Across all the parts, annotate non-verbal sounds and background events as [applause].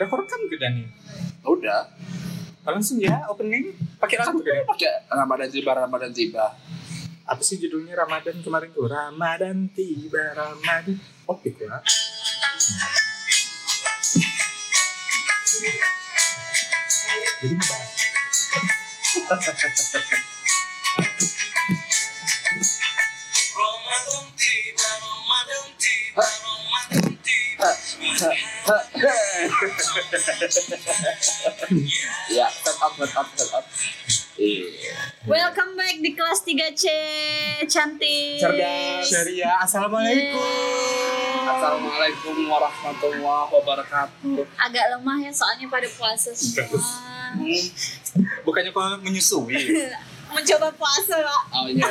Udah rekam ke Dani? Udah. Langsung ya opening pakai lagu ke Pakai Ramadan tiba Ramadan tiba. Apa sih judulnya Ramadan kemarin tuh? Ramadan tiba Ramadan. Oh, gitu ya. Jadi ngebahas. [laughs] [laughs] ya, set up, set up, set up. Iya. Welcome back di kelas 3C cantik. Cerdas. Syariah. Assalamualaikum. Assalamualaikum warahmatullahi wabarakatuh. Agak lemah ya soalnya pada puasa semua. Hmm. Bukannya kau menyusui? [laughs] Mencoba puasa, Pak. Oh iya.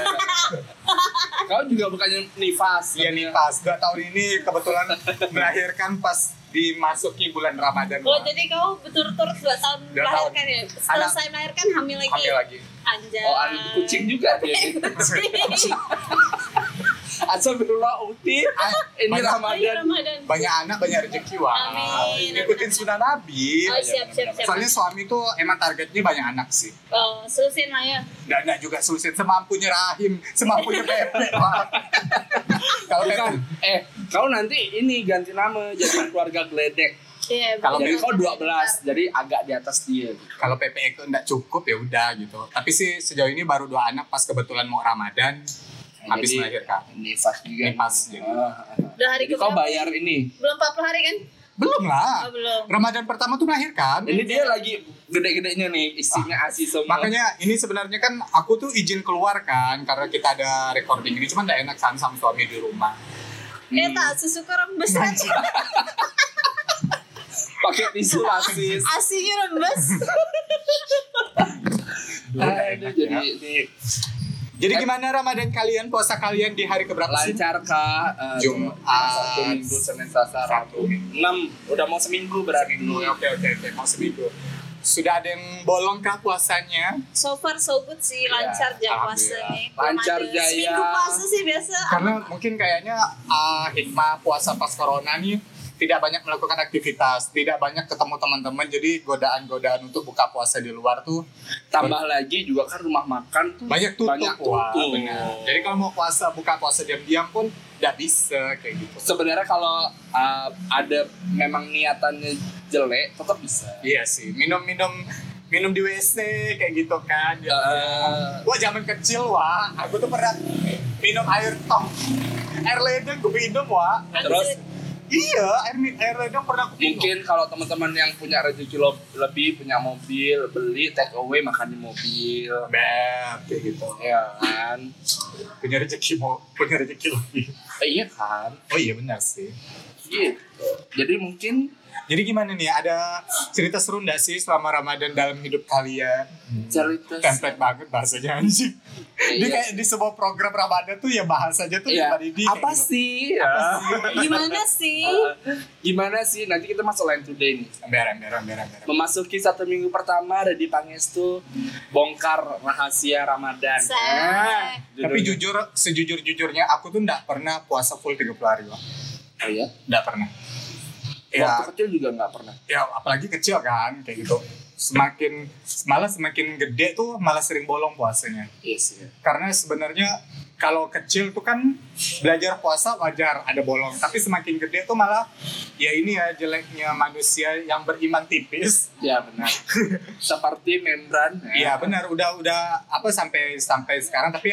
Kau juga bukannya nifas. Iya nih pas. Dua tahun ini kebetulan melahirkan pas dimasuki bulan Ramadan. Oh, jadi kau berturut-turut 2 tahun Dua melahirkan ya? Selesai melahirkan hamil lagi. Hamil lagi. Anjay. Oh, ada kucing juga dia. [laughs] [laughs] Astagfirullah Uti. Ini Banyak- Oh, iya, Ramadan. Ramadan. Banyak anak banyak rezeki wah. Amin. Ikutin sunnah Nabi. Oh, siap, siap, siap. Soalnya suami tuh emang targetnya banyak anak sih. Oh, selusin lah ya. Dan enggak juga sulit semampunya Rahim, semampunya Pepe. Kalau. Pepe, Eh, kau nanti ini ganti nama jadi keluarga geledek. Iya, Kalau Jadi kau 12, jadi agak di atas dia. kalau Pepe itu enggak cukup ya udah gitu. Tapi sih sejauh ini baru dua anak pas kebetulan mau Ramadan habis melahirkan. Nifas juga. Nifas, jadi. Ah, ah, ah. Udah hari Jadi kau bayar ini. Belum 40 hari kan? Belum lah. Oh, belum. Ramadan pertama tuh melahirkan. Ini dia lagi gede-gedenya nih, isinya asi semua. Makanya ini sebenarnya kan aku tuh izin keluar kan karena kita ada recording ini cuma enggak enak kan sama suami di rumah. Eh, tak susu rembes aja. [laughs] pakai tisu lasis. Asinya rembes. Aduh, jadi ini Jadi gimana Ramadan kalian, puasa kalian di hari keberapa sih? lancar kah? Eh, Jumat. Sabtu, Minggu, Senin, Selasa, Rabu. 6, udah mau seminggu berarti. Seminggu, oke oke oke, mau seminggu. Sudah ada yang bolong kah puasanya? So far so good sih, lancar Ya, jam puasa nih. Lancar jaya. Seminggu puasa sih biasa. Karena mungkin kayaknya ah, hikmah puasa pas corona nih tidak banyak melakukan aktivitas, tidak banyak ketemu teman-teman, jadi godaan-godaan untuk buka puasa di luar tuh Tambah lagi juga kan rumah makan tuh banyak tutup. Banyak Wah, tutup. benar. Jadi kalau mau puasa, buka puasa diam-diam pun tidak bisa kayak gitu. sebenarnya kalau uh, ada memang niatannya jelek tetap bisa. Iya sih, minum-minum minum di WC kayak gitu kan. Ya. Eh. Gua zaman kecil wah, aku tuh pernah minum air tong. Air ledeng gue minum wah. Terus Iya, air air ledeng pernah aku minum. mungkin kalau teman-teman yang punya rezeki lebih punya mobil beli take away makan di mobil Beb, kayak gitu. ya kan Punya rezeki mau punya rezeki lebih. Eh, iya kan Oh iya benar sih. gitu jadi mungkin Jadi gimana nih? Ada cerita seru nggak sih selama Ramadan dalam hidup kalian? cerita Template banget bahasanya anjing. Iya. kayak di sebuah program Ramadan tuh ya bahasanya tuh Iya. cuma di apa sih Apa sih? Gimana sih? [laughs] gimana sih nanti kita masuk line today nih Ember, ember, ember, ember. memasuki satu minggu pertama ada di Pangestu bongkar rahasia Ramadan. Nah, Tapi jujur, sejujur-jujurnya aku tuh nggak pernah puasa full 30 hari loh. oh ya, Nggak pernah. Ya, waktu kecil juga nggak pernah. ya apalagi kecil kan, kayak gitu. Semakin, malah semakin gede tuh malah sering bolong puasanya. Iya sih. Karena sebenarnya kalau kecil tuh kan belajar puasa wajar ada bolong. Tapi semakin gede tuh malah ya ini ya jeleknya manusia yang beriman tipis. Ya benar. [laughs] Seperti membran. Iya benar, udah udah apa sampai sampai sekarang. Tapi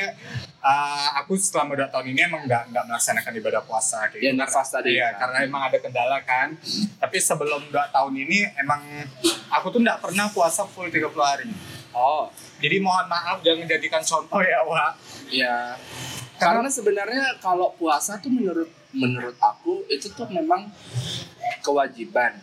uh, aku selama dua tahun ini emang nggak nggak melaksanakan ibadah puasa kayak Ya, gitu. nafas tadi. Iya, karena emang ada kendala kan. Tapi sebelum dua tahun ini emang aku tuh nggak pernah puasa full 30 hari. Oh, Jadi mohon maaf jangan jadikan contoh ya, Wak. Ya. Karena sebenarnya kalau puasa tuh menurut menurut aku itu tuh memang kewajiban.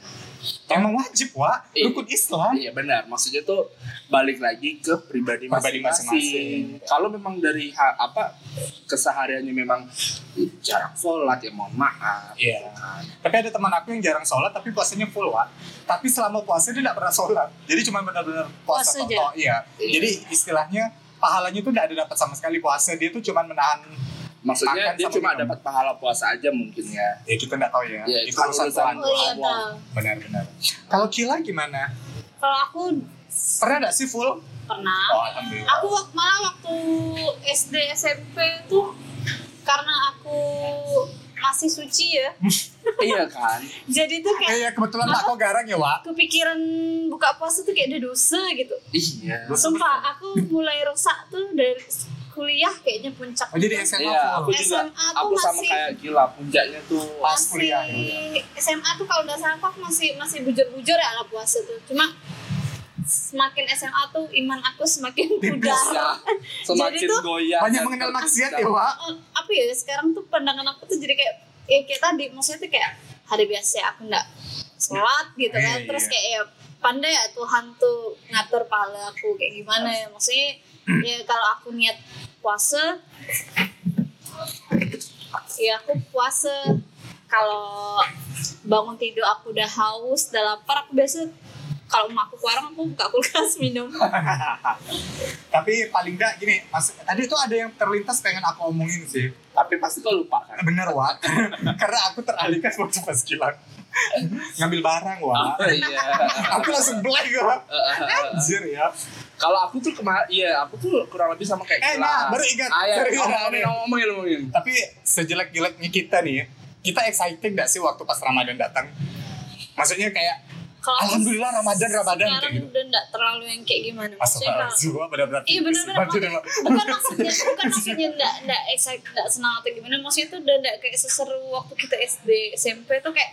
Emang wajib, Wak. Iya. Rukun Islam. Iya benar, maksudnya tuh balik lagi ke pribadi masing-masing. Kalau memang dari ha- apa kesehariannya memang jarang sholat ya mohon maaf. Iya. kan. Tapi ada teman aku yang jarang sholat tapi puasanya full, Wak. Tapi selama puasa dia tidak pernah sholat. Jadi cuma benar-benar puasa Puasa total. Iya. Iya. Jadi istilahnya pahalanya tuh tidak ada dapat sama sekali puasa. Dia tuh cuma menahan maksudnya Makan dia cuma dapat pahala puasa aja mungkin ya Ya kita nggak tahu ya. Ya, itu urusan Tuhan. Oh iya. Benar-benar. Kalau Kila gimana? Kalau aku Pernah nggak sih full? pernah. Oh, alhamdulillah. Aku wak- malah waktu SD SMP tuh karena aku masih suci ya. [laughs] iya kan Jadi tuh kayak ya kebetulan Pak kok garang ya, Wak. kepikiran buka puasa tuh kayak ada dosa gitu. iya Sumpah aku mulai rusak tuh dari kuliah kayaknya puncak. Oh, jadi SMA Iya, aku juga SMA tuh aku sama masih- kayak gila puncaknya tuh Pas masih kuliah, SMA tuh kalau nggak salah aku masih masih bujur-bujur ya ala puasa tuh. Cuma semakin SMA tuh iman aku semakin Tipis pudar. ya semakin [laughs] Jadi tuh goyah Banyak mengenal maksiat ya, Wak. Eh, apa ya sekarang tuh pandangan aku tuh jadi kayak ya kayak tadi maksudnya tuh kayak hari biasa aku nggak sholat gitu kan. Iya, terus iya. kayak ya pandai ya Tuhan tuh ngatur pahala aku kayak gimana ya. Maksudnya ya kalau aku niat puasa ya aku puasa. Kalau bangun tidur aku udah haus udah lapar aku biasa kalau emak aku warung aku buka kulkas [laughs] minum Tapi paling nggak gini, mas, tadi itu ada yang terlintas pengen aku omongin sih. tapi pasti kau lupa kan Bener, Wak. [laughs] Karena aku teralihkan waktu pas kilang. Ngambil barang, Wak. Oh, iya Aku langsung blank, Wak. [laughs] Anjir ya. kalau aku tuh kemarin iya aku tuh kurang lebih sama kayak Eh, nah, baru ingat. ah, iya, ngomongin ngomongin ngomongin Tapi sejelek-jeleknya kita nih, kita excited gak sih waktu pas Ramadan datang? Maksudnya kayak, kalau Alhamdulillah Ramadan, Ramadan, sekarang kayak gitu. udah nggak terlalu yang kayak gimana maksudnya kalau benar-benar Iya benar-benar bukan maksudnya bukan [laughs] maksudnya enggak enggak excited enggak senang atau gimana maksudnya itu udah enggak kayak seseru waktu kita SD SMP tuh kayak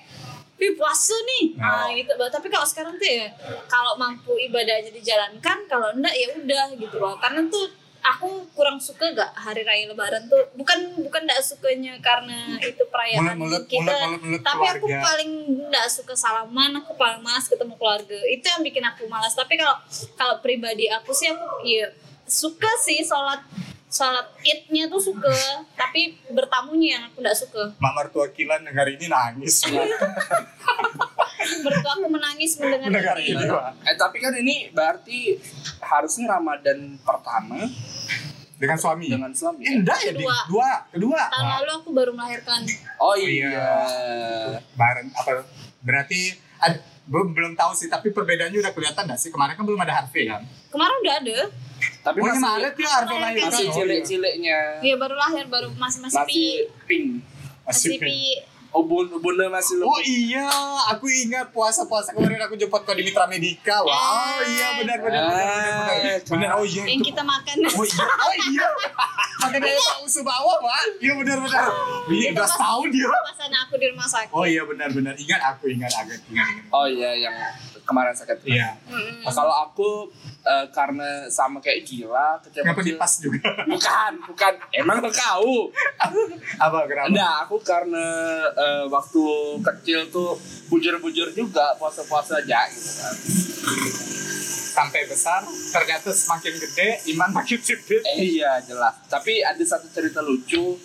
Wih puasa nih, nah Oh. gitu. Tapi kalau sekarang tuh ya, kalau mampu ibadahnya dijalankan, kalau enggak ya udah gitu loh. Karena tuh aku kurang suka gak hari raya Lebaran tuh, bukan bukan enggak sukanya karena itu perayaan Mulut-mulut, kita, mulut-mulut tapi aku keluarga. paling enggak suka salaman, aku paling malas ketemu keluarga. Itu yang bikin aku malas. Tapi kalau kalau pribadi aku sih aku ya suka sih sholat sholat idnya tuh suka tapi bertamunya yang aku nggak suka Mak mertua Kilan hari ini nangis. [laughs] [laughs] Wak. bertua aku menangis mendengar Mendengar ini. ini, Wak. eh tapi kan ini berarti harusnya Ramadan pertama Dengan suami. dengan suami Eh, enggak ya? Kedua. Dua. Kedua. tahun lalu aku baru melahirkan oh iya. iya bareng apa berarti ad- belum belum tahu sih tapi perbedaannya udah kelihatan nggak sih kemarin kan belum ada Harvey kan kemarin udah ada tapi oh ini masih Maret ya Harvey lahir masih Oh, iya. cilik-ciliknya Iya baru lahir baru masih masih, masih pink masih masih pi oh bun bunda masih Oh lebih iya, aku ingat puasa-puasa kemarin aku jemput kau di Mitra Medika. Wow, Eh. iya benar benar benar benar. benar. Benar, oh iya yang itu. kita makan Oh iya, oh iya. Pakai daya Pak Usu bawah, Pak. Iya benar benar. Iya, udah setahun dia. pasan aku di rumah sakit Oh iya benar benar. Ingat aku ingat agak ingat ingat. oh iya yang kemarin sakit Iya. Mm-mm. Nah, kalau aku eh, karena sama kayak gila kecil Kenapa dipas juga? bukan bukan emang kau [laughs] Apa kenapa? Enggak, aku karena eh, waktu kecil tuh bujur-bujur juga puasa-puasa aja gitu kan. Sampai besar, ternyata semakin gede, iman makin tipis. Eh iya jelas. Tapi ada satu cerita lucu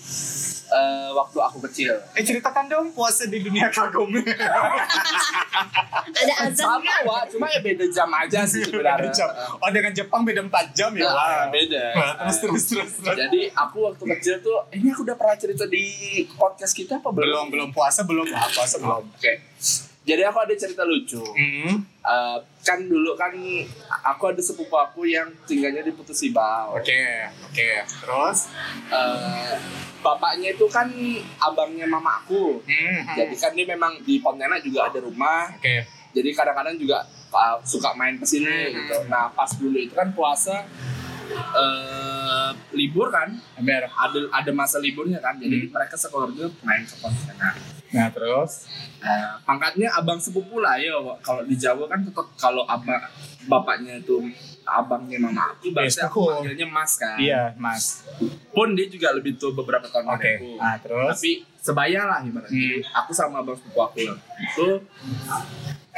eh, waktu aku kecil. Eh ceritakan dong puasa di dunia kagum. [laughs] ada azan Sama wah, cuma ya beda jam aja sih beda sebenarnya. jam. Oh dengan Jepang beda 4 jam ya? Nah, Wah. beda. Wah, terus terus terus terus. Jadi aku waktu kecil tuh, ini aku udah pernah cerita di podcast kita apa Belum belum puasa belum puasa belum. Oke. Jadi aku ada cerita lucu. Hmm. Eh, kan dulu kan aku ada sepupu aku yang tinggalnya di Putus Ibau. Oke oke terus. Eh, bapaknya itu kan abangnya mamaku. Hmm. Jadi kan dia memang di Pontianak juga ada rumah. Oke. Jadi kadang-kadang juga uh, suka main ke sini Hmm. gitu. Nah pas dulu itu kan puasa eh libur kan, ada ada masa liburnya kan. Jadi Hmm. mereka sekeluarga main ke Pontianak. Nah terus. Eh, pangkatnya abang sepupu lah ya. Kalau di Jawa kan tetap kalau abang bapaknya itu abangnya mama aku, berarti Yes, aku panggilnya mas kan. Iya mas. Pun dia juga lebih tua beberapa tahun dari aku. Nah terus. tapi sebaya lah ibaratnya Hmm. aku sama abang sepupu aku lah itu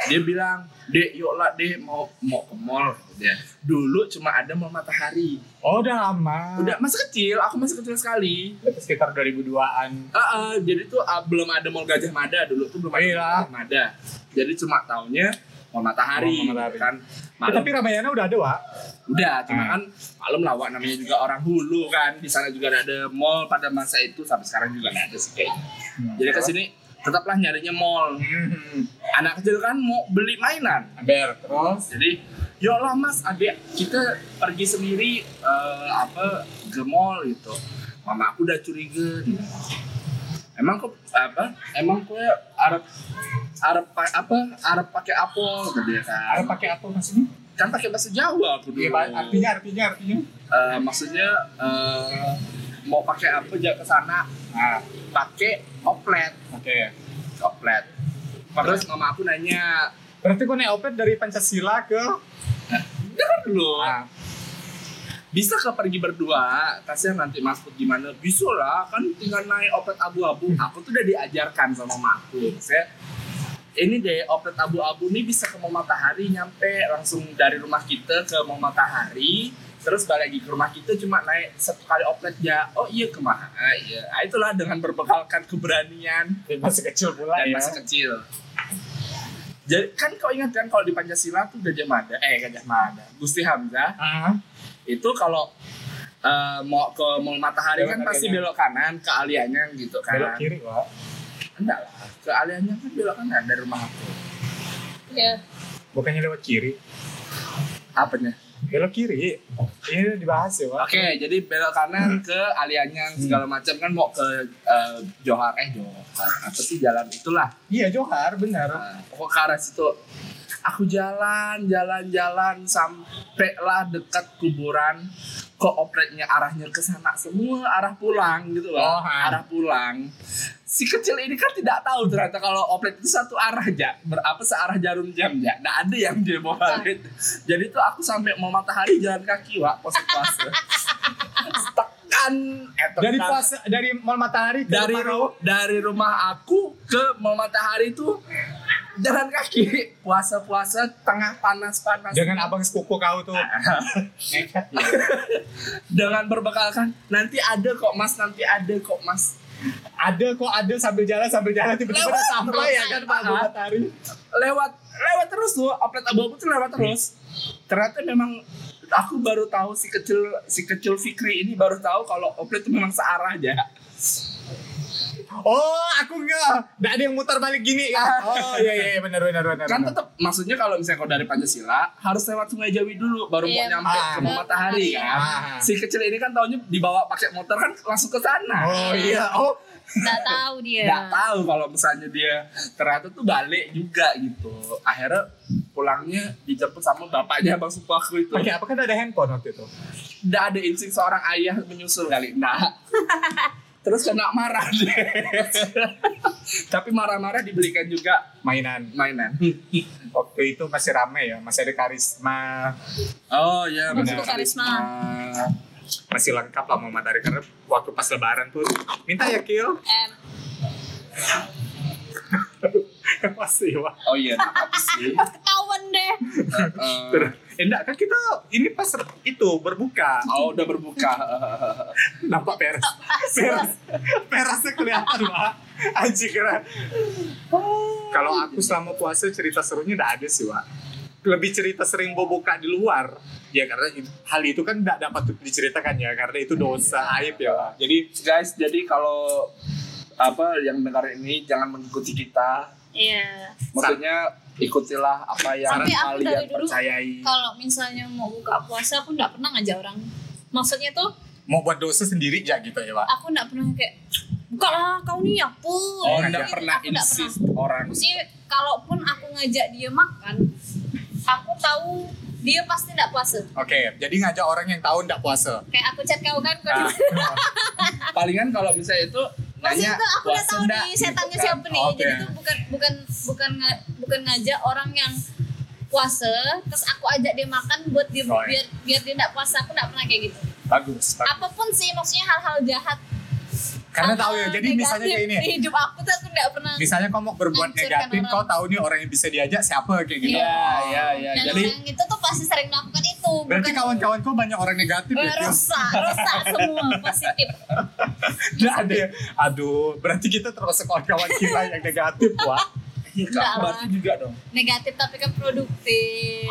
dia bilang dek yuk lah dek mau mau ke mall dia dulu cuma ada mall matahari Oh udah lama. udah masih kecil aku masih kecil sekali Berarti sekitar 2002-an. Ah, ah, jadi tuh ah, belum ada mall gajah mada dulu tuh belum ada Iya. mall gajah mada jadi cuma taunya mau matahari, Mall Matahari. kan. Ya, Malam, tapi Ramayana udah ada, Wak. udah, cuma Ah. kan malum lah Wak, namanya juga orang hulu kan. Di sana juga ada mall pada masa itu sampai sekarang juga nggak ada sih kayaknya. Jadi ke sini tetaplah nyarinya mall. Hmm. Anak kecil kan mau beli mainan. Ber, terus? Jadi, ya Allah mas, adik kita pergi sendiri eh, apa ke mall gitu. Mama aku udah curiga. gitu. Emang kok apa? Emang kue Arab Arab pa- apa? Arab pakai apel gitu ya kan? pakai apa maksudnya? Kan pakai bahasa Jawa aku Iya, dulu. Pak. artinya, artinya, artinya. Eh, maksudnya eh, mau pakai apa jangan ke sana Nah, pakai oplet, oke. oplet. Terus mama aku nanya, Berarti kau naik opet dari Pancasila ke... dengar dulu. Ah, bisa ke pergi berdua? Kasihan nanti mas Put gimana? Bisa lah kan tinggal naik opet abu-abu. Aku tuh udah diajarkan sama mama aku saya ini deh opet abu-abu nih bisa ke mau matahari nyampe langsung dari rumah kita ke mau matahari terus balik lagi ke rumah kita cuma naik satu kali oplet ya oh iya ke mana? Ah, iya. Ah, itulah dengan berbekalkan keberanian. Dan masih kecil pula dan ya. masih kecil jadi kan kau ingat kan kalau di Pancasila tuh Gajah Mada eh Gajah Mada Gusti Hamzah Ah, itu kalau eh, mau ke Mall Matahari Belok kan pasti belok kanan ke Alianya gitu kan. belok kiri, Wak. Enggak lah, ke Alianya kan belok kanan dari rumah aku. ya Bukannya lewat kiri. Apanya? Belok kiri. Ini dibahas ya. Oke, jadi belok kanan ke Alianya segala macam kan mau ke eh, Johar eh Johar apa sih jalan itulah. Iya, Johar, benar. Nah, pokok ke arah situ. Aku jalan, jalan, jalan sampai lah dekat kuburan. Kok opletnya arahnya ke sana semua arah pulang gitu loh. Oh, arah pulang. Si kecil ini kan tidak tahu ternyata kalau oplet itu satu arah aja. Berapa searah jarum jam ya. Nggak ada yang dia mau balik. Jadi tuh aku sampai mau matahari jalan kaki, Wak, pose pose. [laughs] tekan, eh, tekan. Dari pas dari Mall Matahari ke dari rumah ru- dari rumah aku ke mau matahari itu jalan kaki puasa-puasa tengah panas-panas dengan abang sepupu kau tuh. [laughs] Ya. dengan berbekalkan nanti ada kok mas nanti ada kok mas Ada kok ada sambil jalan sambil jalan tiba-tiba Lewat udah sampai ya kan Pak Ah. Matahari. lewat lewat terus tuh upload abu-abu tuh lewat terus ternyata memang aku baru tahu si kecil si kecil Fikri ini baru tahu kalau upload itu memang searah aja Oh, aku enggak. Enggak ada yang muter balik gini kan. Oh, iya iya iya, benar benar benar. kan tetap maksudnya kalau misalnya kau dari Pancasila harus lewat Sungai Jawi dulu baru mau Iya. nyampe Ah. ke matahari kan Ah. si kecil ini kan taunya dibawa pakai motor kan langsung ke sana Oh iya. Oh, nggak tahu dia nggak tahu kalau misalnya dia ternyata tuh balik juga gitu akhirnya pulangnya dijemput sama bapaknya bang sepupu aku itu pakai apa kan ada handphone waktu itu. nggak ada insting seorang ayah menyusul kali nggak [laughs] terus kena marah dia [laughs] tapi marah-marah dibelikan juga Mainan. mainan Waktu itu masih rame ya, masih ada karisma, oh ya Benar. masuk Karisma. masih lengkap lah mau matahari karena waktu pas lebaran pun minta ya Kil. em [laughs] Pasti wah. oh iya apa sih ketahuan deh. [laughs] Eh, Eh, enggak kan kita ini pas itu berbuka. Oh udah berbuka. [laughs] Nampak peres. Peres. perasnya kelihatan pak anjing kira. Kalau aku selama puasa cerita serunya enggak ada sih pak lebih cerita sering boboka di luar. Ya karena hal itu kan enggak dapat diceritakan ya karena itu dosa aib ya pak jadi guys jadi kalau apa yang dengar ini jangan mengikuti kita. Iya. Maksudnya ikutilah apa yang aku kalian dari dulu- percayai. kalau misalnya mau buka puasa aku nggak pernah ngajak orang. Maksudnya tuh mau buat dosa sendiri ya gitu ya pak? aku nggak pernah kayak buka lah kau nih apa oh Gitu, enggak gitu. pernah aku nggak insist orang. Maksudnya kalaupun aku ngajak dia makan aku tahu dia pasti nggak puasa. Oke jadi ngajak orang yang tahu enggak puasa? Kayak aku chat kau kan Nah, [laughs] palingan kalau misalnya itu Maksudnya nanya tuh aku udah tahu enggak, nih gitu setannya kan. siapa nih. Oke. Jadi tuh bukan bukan bukan bukan ngajak orang yang puasa terus aku ajak dia makan buat dia Oh, iya. biar biar dia nggak puasa aku nggak pernah kayak gitu. bagus, bagus. Apa pun sih maksudnya hal-hal jahat. karena tahu ya jadi misalnya kayak ini Di hidup aku tuh aku nggak pernah. misalnya kau mau berbuat negatif orang. kau tahu nih orang yang bisa diajak siapa kayak gitu Iya. iya iya jadi orang itu tuh pasti sering melakukan itu. berarti kawan-kawan kau banyak orang negatif Eh, ya Kil? rusak, rusak semua positif. [laughs] Nggak ada ya. Aduh, berarti kita termasuk kawan-kawan kita yang negatif. Iya Enggak kak, lah. berarti juga dong. negatif tapi kan produktif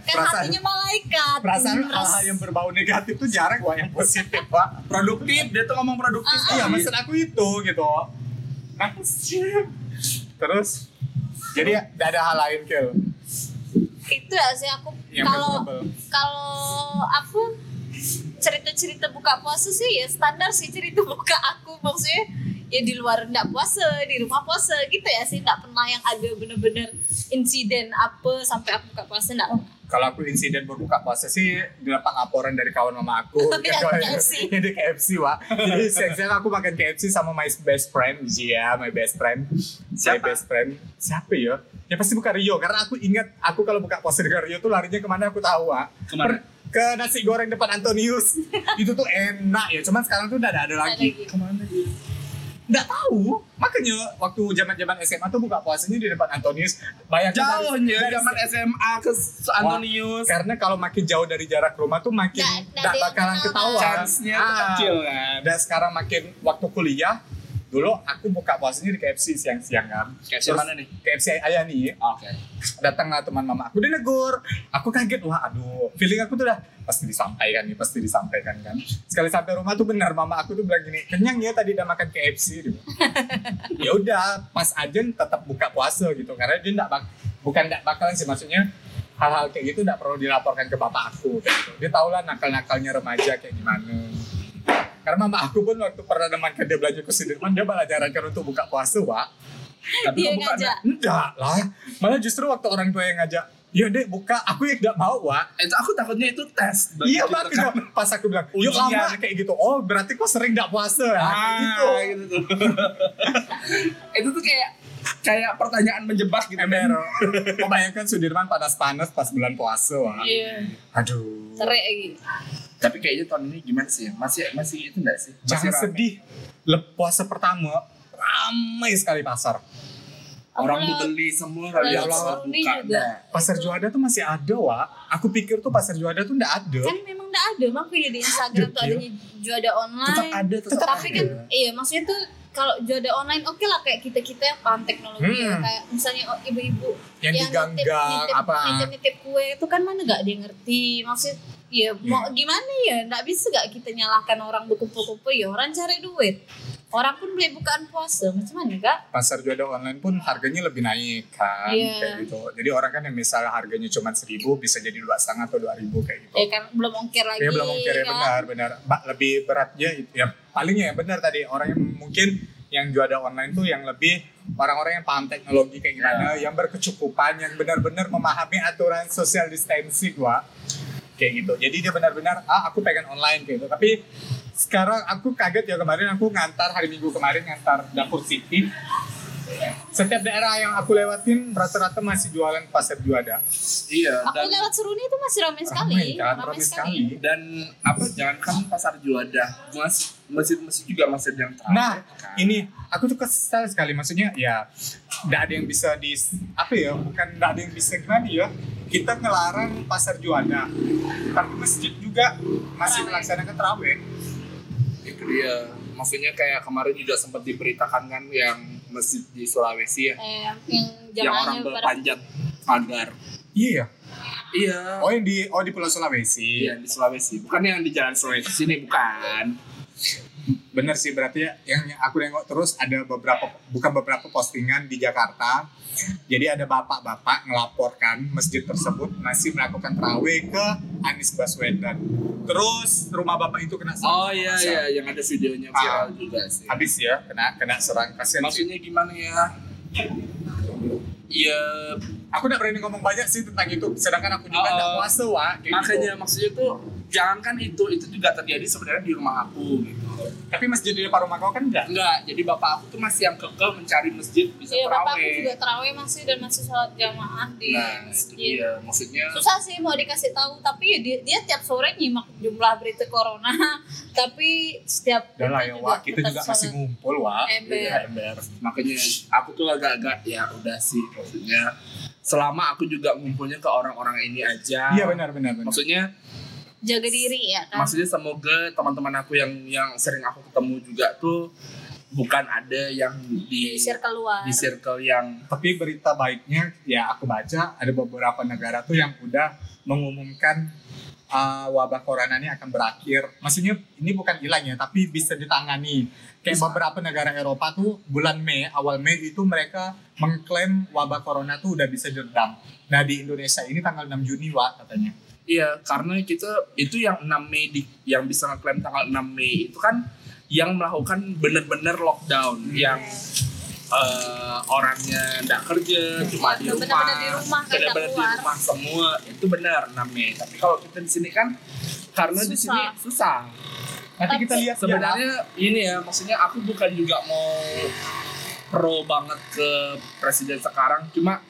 kan Perasaan- hatinya malaikat perasaan Terus- hal-hal yang berbau negatif tuh jarang wah yang positif pak Produktif, dia tuh ngomong produktif. Ah, iya maksud aku itu gitu Nah, terus jadi gak ada hal lain Kel itu ya sih aku Yang kalau kalau aku cerita-cerita buka puasa sih ya standar sih cerita [laughs] buka aku. Maksudnya ya di luar enggak puasa di rumah puasa gitu ya sih. Enggak pernah yang ada bener-bener insiden apa sampai aku buka puasa enggak kalau aku insiden berbuka puasa sih dapat laporan dari kawan mama aku Yang di KFC. yang di KFC wah jadi siang-siang aku makan KFC sama my best friend Iya my best friend my Siapa? best friend siapa ya ya pasti bukan Rio karena aku ingat aku kalau buka puasa dengan Rio tuh larinya ke mana aku tahu ah Ke mana? ke nasi goreng depan Antonius [laughs] itu tuh enak ya cuman sekarang tuh udah ada, lagi. Ke mana? Nggak tahu makanya waktu zaman zaman SMA tuh buka puasanya di depan Antonius bayangkan dari- Jauhnya dari- zaman SMA ke Antonius. karena kalau makin jauh dari jarak rumah tuh makin Nggak- bakalan Bang. Chance-nya Ah. kecil kan. dan sekarang makin waktu kuliah dulu aku buka puasanya di KFC siang-siang kan. KFC Terus mana nih? KFC Ayani Oke. datanglah teman mama aku dia negur. Aku kaget wah aduh. Feeling aku tuh udah pasti disampaikan nih pasti disampaikan kan. Sekali sampai rumah tuh benar mama aku tuh bilang gini kenyang ya tadi udah makan KFC ya udah pas ajen tetap buka puasa gitu karena dia enggak bak bukan enggak bakalan sih maksudnya hal-hal kayak gitu enggak perlu dilaporkan ke bapak aku kayak gitu. dia tahu lah nakal-nakalnya remaja kayak gimana karena mama aku pun waktu pernah nemankan dia belajar ke Sudirman dia malah jarangkan untuk buka puasa pak Tapi Dia ngajak. enggak lah. Malah justru waktu orang tua yang ngajak ya dek buka. Aku yang enggak mau Wak. Itu aku takutnya itu tes. iya makanya kan. pas aku bilang yuk lama kayak gitu. Oh berarti kok sering enggak puasa? Ya Ah, gitu. gitu tuh. [laughs] itu tuh kayak kayak pertanyaan menjebak gitu kan. ember. Membayangkan Sudirman panas-panas pas bulan puasa Wak. Iya. Aduh. Cerai lagi Tapi kayaknya tahun ini gimana sih? Masih masih itu enggak sih? Masih jangan rame? sedih puasa pertama ramai sekali pasar Orang tuh beli semua kali ya Allah. buka. Nah, pasar Juanda tuh masih ada Wak aku pikir tuh pasar Juanda tuh enggak ada kan memang enggak ada makanya di Instagram tuh Ada, adanya juada online Tetap ada, tetap, tapi ada. kan iya maksudnya tuh kalau juada online oke lah kayak kita kita yang paham teknologi ya Hmm. kayak misalnya oh, ibu-ibu Yang diganggang, apa. nitip kue itu kan mana nggak dia ngerti maksud ya mau gimana ya? Nggak bisa gak kita nyalahkan orang berkumpul-kumpul? Ya orang cari duit. Orang pun beli bukaan puasa. Macam mana kak? Pasar juada online pun harganya lebih naik kan? Iya. kayak gitu. Jadi orang kan yang misalnya harganya cuma seribu bisa jadi dua setengah atau dua ribu kayak gitu. Ya kan? Belum ongkir lagi ya belum ongkir ya. kan? benar benar. Ba- lebih beratnya itu ya palingnya ya benar tadi. Orang yang mungkin yang juada online tuh yang lebih orang-orang yang paham teknologi kayak gimana yang berkecukupan yang benar-benar memahami aturan social distancing wah kayak gitu. Jadi dia benar-benar ah aku pengen online kayak gitu. Tapi sekarang aku kaget ya kemarin aku ngantar hari minggu kemarin ngantar dapur city setiap daerah yang aku lewatin rata-rata masih jualan pasar juada Iya, aku dan lewat Seruni itu masih ramai sekali Ramai kan, ramai ramai sekali sekali. dan apa jangankan pasar juada, mas masjid-masjid juga masih yang terawih. Nah, kan. ini aku tuh kesal sekali maksudnya ya nggak ada yang bisa di apa ya bukan nggak ada yang bisa gimana ya kita ngelarang pasar juanda tapi masjid juga masih melaksanakan terawih itu dia. Maksudnya kayak kemarin juga sempat diberitakan kan yang masjid di Sulawesi ya, eh, yang yang orang berpanjat pagar. iya ya Iya. oh yang di oh di Pulau Sulawesi Iya di Sulawesi, bukan yang di Jalan Sulawesi sini bukan. Bener sih berarti ya yang yang aku nengok terus ada beberapa bukan beberapa postingan di Jakarta jadi ada bapak-bapak ngelaporkan masjid tersebut masih melakukan terawih ke Anies Baswedan terus rumah bapak itu kena serangan Oh iya iya, yang ada videonya viral juga sih. habis ya kena kena serang kasihan sih. Maksudnya gimana ya? Iya, aku udah berani ngomong banyak sih tentang itu sedangkan aku juga Oh. nggak puasa wah kayak makanya gitu. maksudnya tuh jangankan itu, itu juga terjadi sebenarnya di rumah aku gitu. tapi masjid di depan rumah kau kan enggak Enggak, jadi bapak aku tuh masih yang kekeh mencari masjid bisa Iya, bapakku terawih. juga terawih masih dan masih sholat jamaah di Nah, itu masjid. dia. Maksudnya Susah sih mau dikasih tahu, tapi ya dia, dia tiap sore nyimak jumlah berita corona, [laughs] tapi setiap udah lah ya wah kita juga masih ngumpul wah Ember. Iya, ember makanya aku tuh agak-agak ya udah sih maksudnya selama aku juga ngumpulnya ke orang-orang ini aja. iya benar benar benar Maksudnya jaga diri ya kan. maksudnya semoga teman-teman aku yang yang sering aku ketemu juga tuh bukan ada yang di di circle luar di circle yang Tapi berita baiknya ya aku baca ada beberapa negara tuh yang udah mengumumkan uh, wabah corona ini akan berakhir. Maksudnya ini bukan hilang ya, tapi bisa ditangani. Kayak Bisa. beberapa negara Eropa tuh bulan Mei, awal Mei itu mereka mengklaim wabah corona tuh udah bisa diredam. Nah di Indonesia ini tanggal 6 Juni Wak katanya. Iya, karena kita itu yang 6 Mei di, yang bisa ngeklaim tanggal 6 Mei itu kan yang melakukan bener-bener lockdown yang eh, orangnya nggak kerja cuma di rumah bener-bener di rumah, bener-bener di rumah semua itu benar 6 Mei. Tapi kalau kita di sini kan karena di sini susah. Nanti kita lihat ya. sebenarnya ini ya maksudnya aku bukan juga mau pro banget ke presiden sekarang. Cuma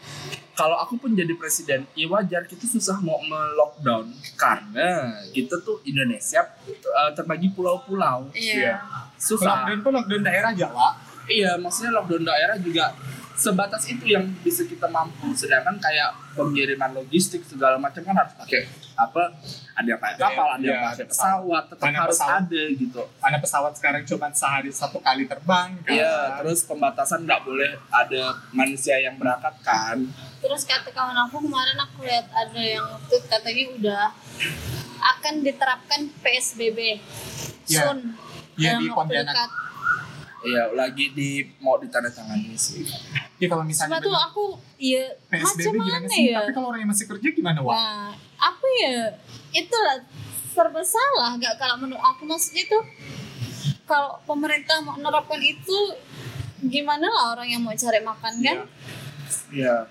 kalau aku pun jadi presiden ya wajar kita susah mau melockdown. Karena kita tuh Indonesia eh, terbagi pulau-pulau. Iya. Susah. Lockdown tuh lockdown daerah Jawa. iya maksudnya lockdown daerah juga sebatas itu yang bisa kita mampu. Sedangkan kayak pengiriman logistik segala macam kan harus pakai apa ada pakai kapal ada Iya, pakai ada pesawat tetap Mana harus pesawat? ada gitu Mana pesawat sekarang cuma sehari satu kali terbang kan. Iya, terus pembatasan nggak boleh ada manusia yang berangkat kan. terus kata kawan aku kemarin aku lihat ada yang tweet katanya udah akan diterapkan PSBB Iya. soon Iya, di Pontianak. Iya, lagi di mau ditandatangani sih. Iya kalau misalnya Cuma tuh aku ya PSBB macam gimana mana sih? ya? Tapi kalau orang yang masih kerja gimana Wak? Nah, apa ya? Itulah serba salah nggak kalau menurut aku maksudnya itu kalau pemerintah mau menerapkan itu gimana lah orang yang mau cari makan kan? Iya.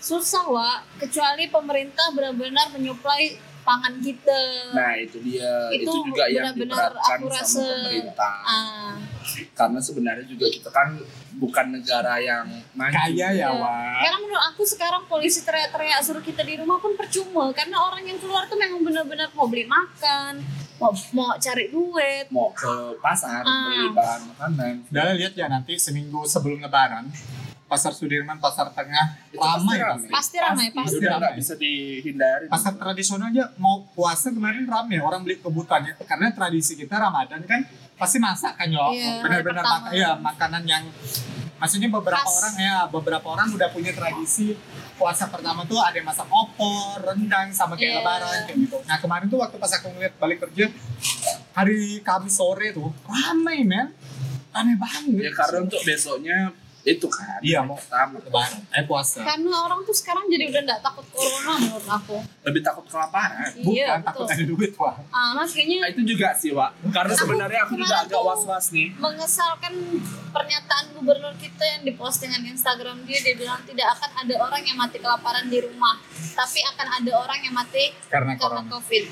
Susah, Wak. Kecuali pemerintah benar-benar menyuplai pangan kita. Nah, itu dia. Itu, Itu juga yang benar-benar diberatkan aku sama rasa, pemerintah. Ah, Karena sebenarnya juga kita kan bukan negara yang maju. Kaya ya Iya. Wak. Karena menurut aku sekarang polisi teriak-teriak suruh kita di rumah pun percuma karena orang yang keluar tuh memang benar-benar mau beli makan, mau mau cari duit. Mau ke pasar Ah. beli bahan makanan. Udah lihat ya nanti seminggu sebelum Lebaran pasar Sudirman, pasar Tengah Itu ramai pasti kan? ramai. Pasti ramai, Pasti. pasti. Ramai. bisa dihindari. Pasar tradisional aja mau puasa kemarin ramai orang beli kebutuhannya karena tradisi kita Ramadan kan pasti masak kan yo Iya, benar-benar mak- ya makanan yang maksudnya beberapa Khas. orang ya beberapa orang udah punya tradisi puasa pertama tuh ada yang masak opor, rendang sama kayak Iya. lebaran kayak gitu. Nah kemarin tuh waktu pas aku ngeliat balik kerja hari Kamis sore tuh ramai men, aneh banget. Ya karena untuk besoknya itu kan. Iya, mau- pertama. lebaran, eh puasa. Karena orang tuh sekarang jadi udah nggak takut corona menurut aku. Lebih takut kelaparan. Bukan iya, takut betul. ada duit wah. Ah, makanya Nah, itu juga sih, Wak. Karena sebenarnya aku juga agak tuh- was-was nih. mengesalkan pernyataan gubernur kita yang di postingan Instagram dia dia bilang tidak akan ada orang yang mati kelaparan di rumah tapi akan ada orang yang mati Karena karena corona. covid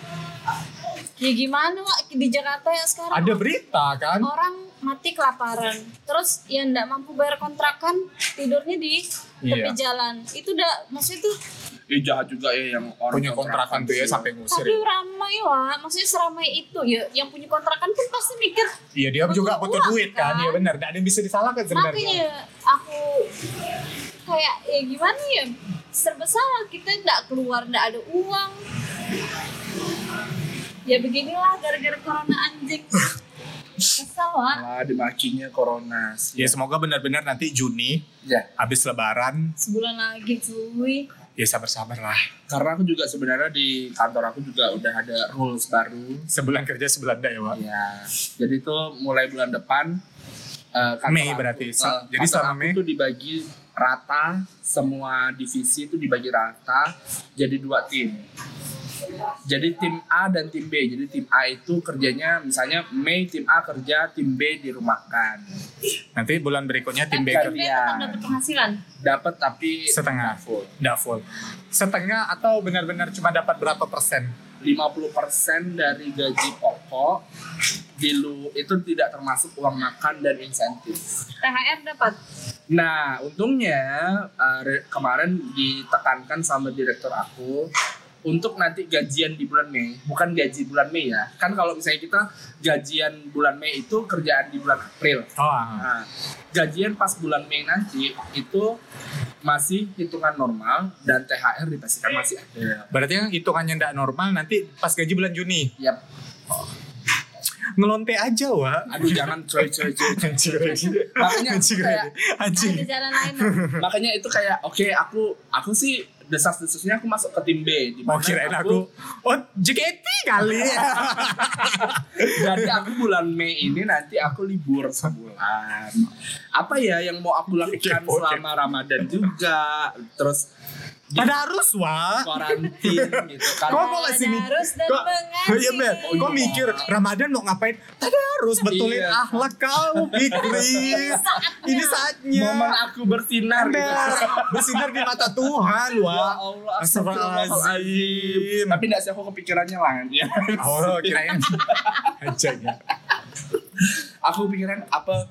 ya gimana Wak? di Jakarta ya sekarang Ada berita kan? orang mati kelaparan terus yang tidak mampu bayar kontrakan tidurnya di tepi Iya. jalan itu udah maksudnya tuh Ih, jahat juga ya yang orang punya kontrakan tuh ya sampai ngusir. tapi ya. ramai wah maksudnya seramai itu ya yang punya kontrakan pun pasti mikir Iya dia juga Butuh duit kan, kan? iya benar. Tidak ada yang bisa disalahkan sebenarnya. makanya aku kayak ya gimana ya serba salah kita nggak keluar nggak ada uang ya beginilah gara-gara corona anjing kesel Wak. Malah dimakinya corona. Ya semoga benar-benar nanti Juni Ya, habis Lebaran sebulan lagi cuy ya sabar-sabar lah. karena aku juga sebenarnya di kantor aku juga udah ada rules baru. Sebulan kerja sebulan enggak ya, Wak? Ya, jadi tuh mulai bulan depan eh, kantor Mei aku- berarti. Sa- jadi selama Mei? tuh dibagi rata, semua divisi itu dibagi rata jadi dua tim. Jadi tim A dan tim B. Jadi tim A itu kerjanya misalnya Mei tim A kerja, tim B dirumahkan. Nanti bulan berikutnya tim B kerja dapat penghasilan Dapat tapi setengah full. Enggak full. Setengah atau benar-benar cuma dapat berapa persen? 50% dari gaji pokok di lu itu tidak termasuk uang makan dan insentif. THR dapat Nah, untungnya uh, re- kemarin ditekankan sama direktur aku untuk nanti gajian di bulan Mei, bukan gaji bulan Mei ya. Kan kalau misalnya kita gajian bulan Mei itu kerjaan di bulan April. Oh, ah. Nah, gajian pas bulan Mei nanti itu masih hitungan normal dan THR dipastikan masih ada. berarti yang hitungannya enggak normal nanti pas gaji bulan Juni. Yap. ngelonte aja wa Aduh jangan coy coy coy. [laughs] anjing Redi Makanya anjing kayak Redi anjing ada jalan lain makanya itu kayak oke aku aku sih desas-desusnya aku masuk ke tim B di mau mana kirain aku oh JKT kali [laughs] Jadi aku bulan Mei ini nanti aku libur sebulan. Apa ya yang mau aku lakukan selama Ramadan juga? Terus Tadarus wa karantin gitu kan. Kok kok mengaji. iya Oh, kok iya. mikir Ramadan mau ngapain Tadarus betulin Iya. akhlak kau Fikri ini saatnya Momen aku bersinar gitu. Bersinar di mata Tuhan Ya wa Allah, Astagfirullahaladzim. Tapi tidak sih aku kepikirannya lah ya. oh kirain [laughs] aja ya Aku pikiran apa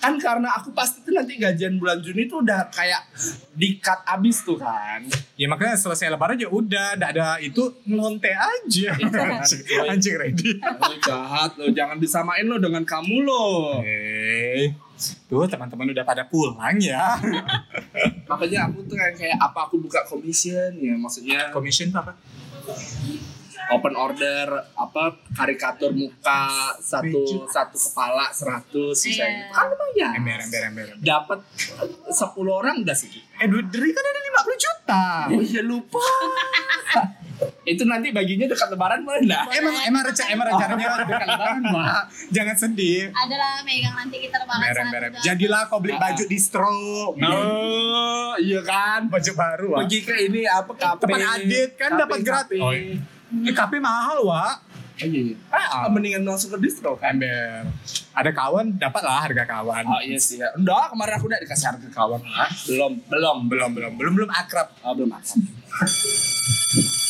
kan karena aku pasti tuh nanti gajian bulan Juni tuh udah kayak di cut abis tuh kan. Ya makanya selesai lebaran ya udah nggak ada itu ngelonte aja. Anjing, anjing ready. Lo jahat lo jangan disamain lo dengan kamu lo. Eh, tuh teman-teman udah pada pulang ya. makanya aku tuh kayak kayak apa aku buka commission ya maksudnya. Commission apa? Open order apa karikatur muka satu satu kepala seratus Iya. misalnya kan lumayan Ember, ember, ember. ember. dapat sepuluh orang udah sih Eh, duit dari kan ada 50 juta. oh iya lupa [laughs] itu nanti baginya dekat lebaran boleh enggak Emang emang rencana emang rencananya dekat lebaran, Mbak. [laughs] Jangan sedih. adalah megang nanti kita lebaran ember. udah. Jadilah kau beli baju distro. oh iya kan Baju baru, Wak. pergi ke ini apa kafe Tempat Adit kan dapat gratis. Oh, iya. Eh, KP mahal, Wak. Oh, iya. Ah, mendingan langsung ke distro kan Ember. Ada kawan, dapat lah harga kawan. Oh iya sih ya. Enggak, kemarin aku udah dikasih harga kawan. Hah? Belum, belum, Belum, belum, belum, belum akrab. Oh, belum makan. [laughs]